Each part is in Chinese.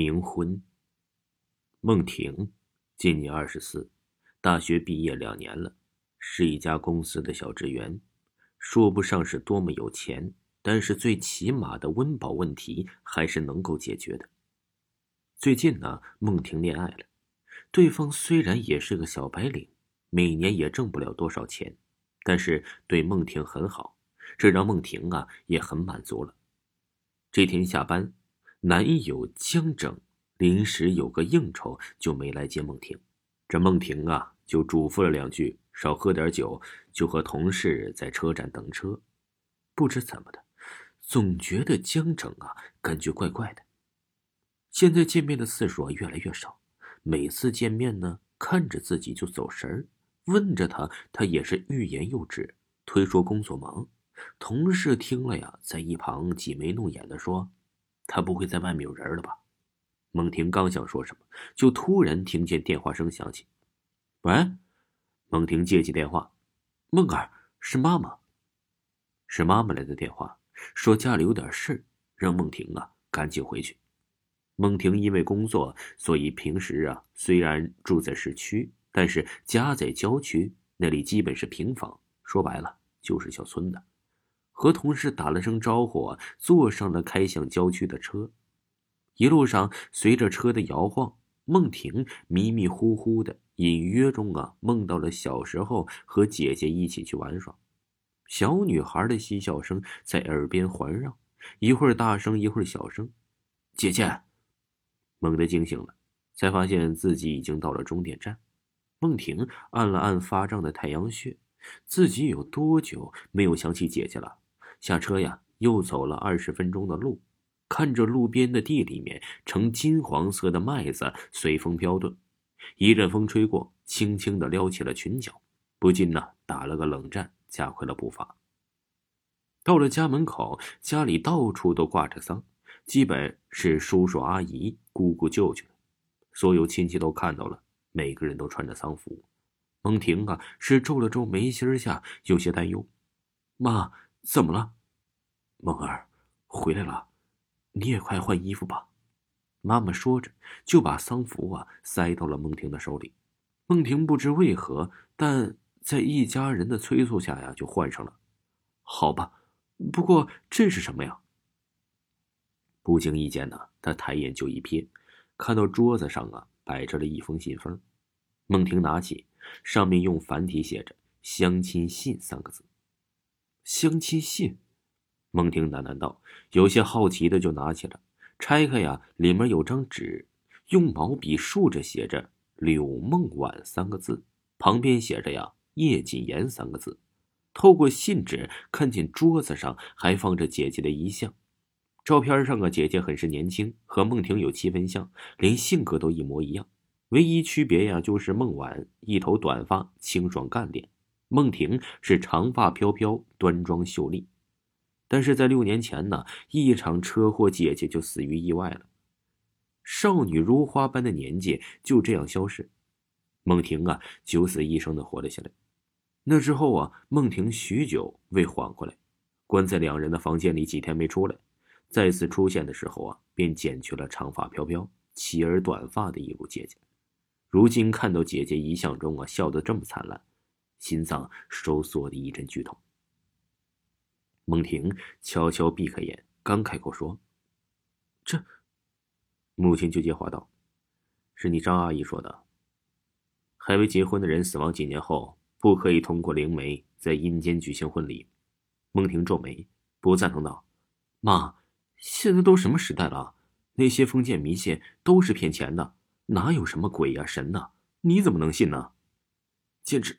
冥婚。孟婷今年二十四，大学毕业两年了，是一家公司的小职员，说不上是多么有钱，但是最起码的温饱问题还是能够解决的。最近呢，孟婷恋爱了，对方虽然也是个小白领，每年也挣不了多少钱，但是对孟婷很好，这让孟婷啊也很满足了。这天下班。男友江整临时有个应酬，就没来接孟婷。这孟婷啊，就嘱咐了两句，少喝点酒，就和同事在车站等车。不知怎么的，总觉得江整啊，感觉怪怪的。现在见面的次数啊越来越少，每次见面呢，看着自己就走神儿，问着他，他也是欲言又止，推说工作忙。同事听了呀，在一旁挤眉弄眼的说。他不会在外面有人了吧？孟婷刚想说什么，就突然听见电话声响起。喂，孟婷接起电话：“孟儿，是妈妈。”是妈妈来的电话，说家里有点事，让孟婷啊赶紧回去。孟婷因为工作，所以平时啊虽然住在市区，但是家在郊区，那里基本是平房，说白了就是小村子。和同事打了声招呼，坐上了开向郊区的车。一路上，随着车的摇晃，孟婷迷迷糊糊的，隐约中啊，梦到了小时候和姐姐一起去玩耍，小女孩的嬉笑声在耳边环绕，一会儿大声，一会儿小声。姐姐，猛地惊醒了，才发现自己已经到了终点站。孟婷按了按发胀的太阳穴，自己有多久没有想起姐姐了？下车呀，又走了二十分钟的路，看着路边的地里面呈金黄色的麦子随风飘动，一阵风吹过，轻轻的撩起了裙角，不禁呢打了个冷战，加快了步伐。到了家门口，家里到处都挂着丧，基本是叔叔阿姨、姑姑舅舅，所有亲戚都看到了，每个人都穿着丧服。孟婷啊，是皱了皱眉心下，有些担忧，妈。怎么了，梦儿，回来了，你也快换衣服吧。妈妈说着，就把丧服啊塞到了孟婷的手里。孟婷不知为何，但在一家人的催促下呀，就换上了。好吧，不过这是什么呀？不经意间呢，他抬眼就一瞥，看到桌子上啊摆着了一封信封。孟婷拿起，上面用繁体写着“相亲信”三个字。相亲信，孟婷喃喃道，有些好奇的就拿起了，拆开呀，里面有张纸，用毛笔竖着写着“柳梦婉”三个字，旁边写着呀“叶谨言”三个字。透过信纸，看见桌子上还放着姐姐的遗像，照片上啊，姐姐很是年轻，和孟婷有七分像，连性格都一模一样，唯一区别呀，就是孟婉一头短发，清爽干练。孟婷是长发飘飘，端庄秀丽，但是在六年前呢，一场车祸，姐姐就死于意外了。少女如花般的年纪就这样消逝，孟婷啊，九死一生的活了下来。那之后啊，孟婷许久未缓过来，关在两人的房间里几天没出来，再次出现的时候啊，便剪去了长发飘飘、齐耳短发的一路姐姐。如今看到姐姐遗像中啊，笑得这么灿烂。心脏收缩的一阵剧痛。孟婷悄悄闭开眼，刚开口说：“这。”母亲就接话道：“是你张阿姨说的，还未结婚的人死亡几年后，不可以通过灵媒在阴间举行婚礼。”孟婷皱眉，不赞同道：“妈，现在都什么时代了？那些封建迷信都是骗钱的，哪有什么鬼呀神呐？你怎么能信呢？简直！”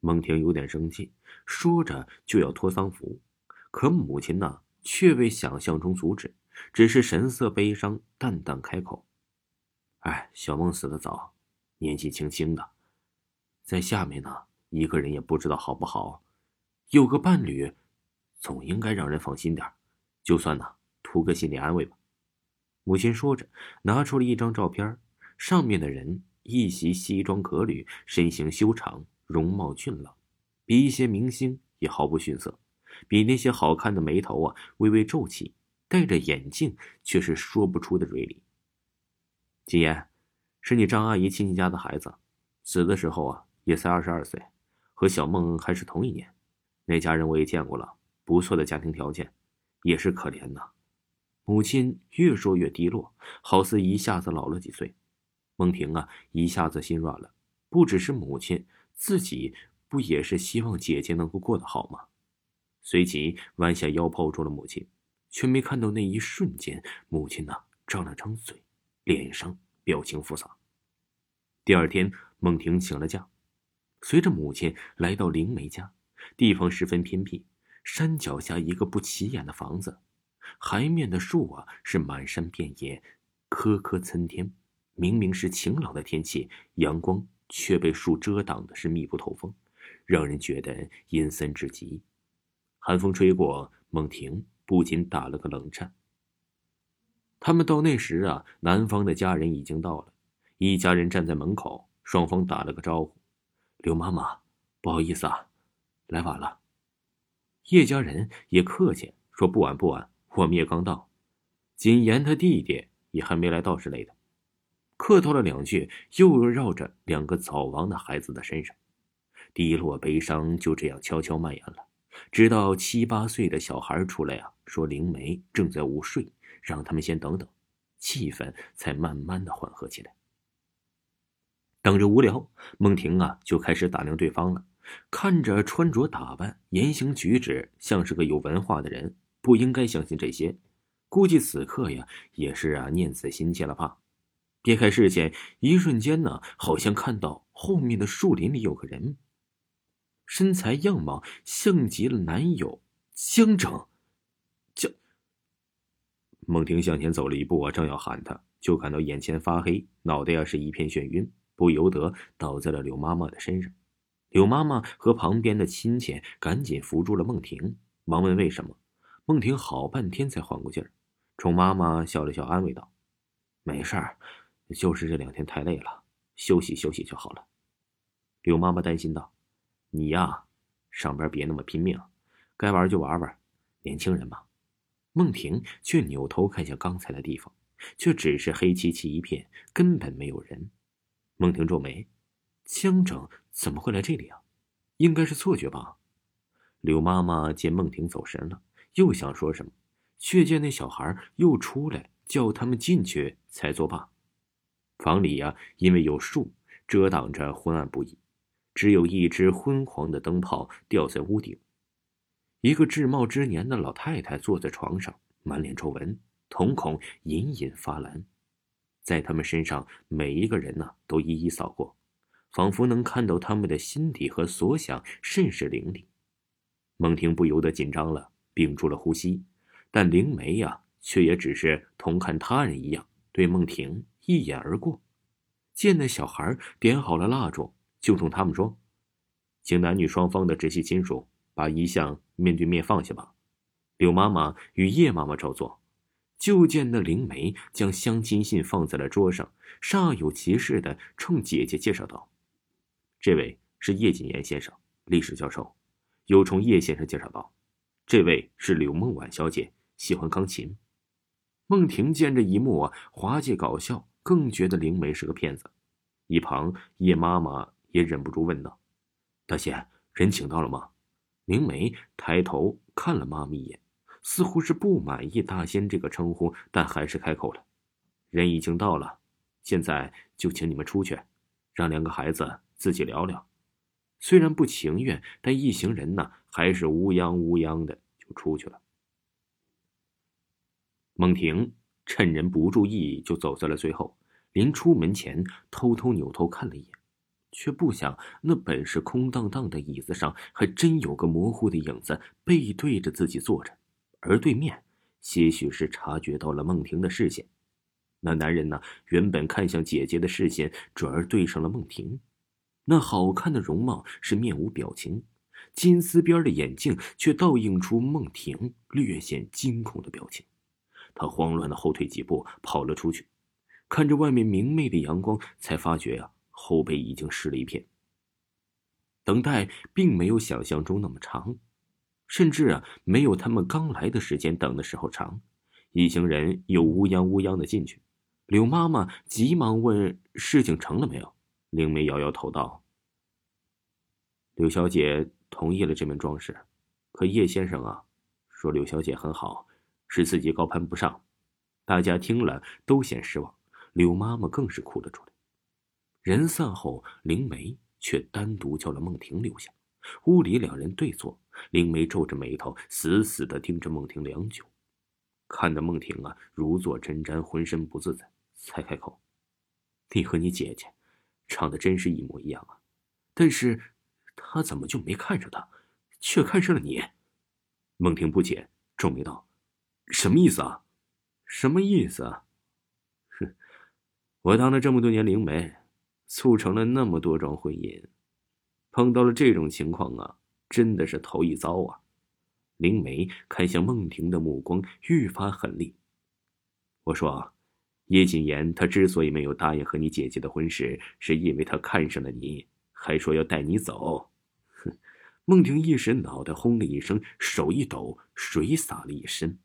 孟婷有点生气，说着就要脱丧服，可母亲呢，却未想象中阻止，只是神色悲伤，淡淡开口：“哎，小梦死的早，年纪轻轻的，在下面呢，一个人也不知道好不好。有个伴侣，总应该让人放心点就算呢，图个心理安慰吧。母亲说着，拿出了一张照片，上面的人一袭西装革履，身形修长，容貌俊朗，比一些明星也毫不逊色。比那些好看的眉头啊，微微皱起，戴着眼镜却是说不出的锐利。金言，是你张阿姨亲戚家的孩子，死的时候啊，也才二十二岁，和小梦还是同一年。那家人我也见过了，不错的家庭条件，也是可怜呐。母亲越说越低落，好似一下子老了几岁。孟婷啊，一下子心软了。不只是母亲，自己不也是希望姐姐能够过得好吗？随即弯下腰抱住了母亲，却没看到那一瞬间，母亲呢张了张嘴，脸上表情复杂。第二天，孟婷请了假，随着母亲来到灵梅家，地方十分偏僻，山脚下一个不起眼的房子，海面的树啊是满山遍野，棵棵参天。明明是晴朗的天气，阳光却被树遮挡的是密不透风，让人觉得阴森至极。寒风吹过，孟婷不禁打了个冷颤。他们到那时啊，男方的家人已经到了，一家人站在门口，双方打了个招呼：“刘妈妈，不好意思啊，来晚了。”叶家人也客气说：“不晚不晚，我们也刚到。”谨言他弟弟也还没来到之类的，客套了两句，又绕着两个早亡的孩子的身上，低落悲伤就这样悄悄蔓延了。直到七八岁的小孩出来啊，说灵媒正在午睡，让他们先等等，气氛才慢慢的缓和起来。等着无聊，孟婷啊就开始打量对方了。看着穿着打扮、言行举止，像是个有文化的人，不应该相信这些。估计此刻呀，也是啊念此心切了吧。撇开视线，一瞬间呢，好像看到后面的树林里有个人。身材样貌像极了男友江整，江。孟婷向前走了一步啊，正要喊他，就看到眼前发黑，脑袋呀是一片眩晕，不由得倒在了柳妈妈的身上。柳妈妈和旁边的亲戚赶紧扶住了孟婷，忙问为什么。孟婷好半天才缓过劲儿，冲妈妈笑了笑，安慰道：“没事儿，就是这两天太累了，休息休息就好了。”柳妈妈担心道。你呀，上班别那么拼命，该玩就玩玩，年轻人嘛。孟婷却扭头看向刚才的地方，却只是黑漆漆一片，根本没有人。孟婷皱眉，江整怎么会来这里啊？应该是错觉吧。柳妈妈见孟婷走神了，又想说什么，却见那小孩又出来叫他们进去才作罢。房里呀，因为有树遮挡着，昏暗不已。只有一只昏黄的灯泡吊在屋顶，一个至貌之年的老太太坐在床上，满脸皱纹，瞳孔隐隐发蓝，在他们身上每一个人呢都一一扫过，仿佛能看到他们的心底和所想，甚是凌厉。孟婷不由得紧张了，屏住了呼吸，但灵梅呀，却也只是同看他人一样，对孟婷一眼而过。见那小孩点好了蜡烛。就冲他们说：“请男女双方的直系亲属把遗像面对面放下吧。”柳妈妈与叶妈妈照做。就见那灵媒将相亲信放在了桌上，煞有其事的冲姐姐介绍道：“这位是叶谨言先生，历史教授。”又冲叶先生介绍道：“这位是柳梦婉小姐，喜欢钢琴。”孟婷见这一幕，滑稽搞笑，更觉得灵梅是个骗子。一旁叶妈妈。也忍不住问道：“大仙，人请到了吗？”灵梅抬头看了妈咪一眼，似乎是不满意大仙这个称呼，但还是开口了：“人已经到了，现在就请你们出去，让两个孩子自己聊聊。”虽然不情愿，但一行人呢，还是乌泱乌泱的就出去了。孟婷趁人不注意，就走在了最后，临出门前偷偷扭头看了一眼。却不想，那本是空荡荡的椅子上，还真有个模糊的影子背对着自己坐着，而对面，些许是察觉到了孟婷的视线，那男人呢，原本看向姐姐的视线转而对上了孟婷，那好看的容貌是面无表情，金丝边的眼镜却倒映出孟婷略显惊恐的表情。他慌乱的后退几步，跑了出去，看着外面明媚的阳光，才发觉呀，后背已经湿了一片。等待并没有想象中那么长，甚至啊，没有他们刚来的时间等的时候长。一行人又乌泱乌泱的进去。柳妈妈急忙问：“事情成了没有？”灵梅摇摇头道：“柳小姐同意了这门装饰，可叶先生啊，说柳小姐很好，是自己高攀不上。”大家听了都嫌失望，柳妈妈更是哭了出来。人散后，灵梅却单独叫了孟婷留下。屋里两人对坐，灵梅皱着眉头，死死的盯着孟婷良久，看得孟婷啊如坐针毡，浑身不自在。才开口：“你和你姐姐，长得真是一模一样啊！但是，他怎么就没看上她，却看上了你？”孟婷不解，皱眉道：“什么意思啊？什么意思啊？哼！我当了这么多年灵媒，促成了那么多桩婚姻，碰到了这种情况啊，真的是头一遭啊！”灵媒看向孟婷的目光愈发狠厉。我说。叶谨言，他之所以没有答应和你姐姐的婚事，是因为他看上了你，还说要带你走。哼！孟婷一时脑袋轰的一声，手一抖，水洒了一身。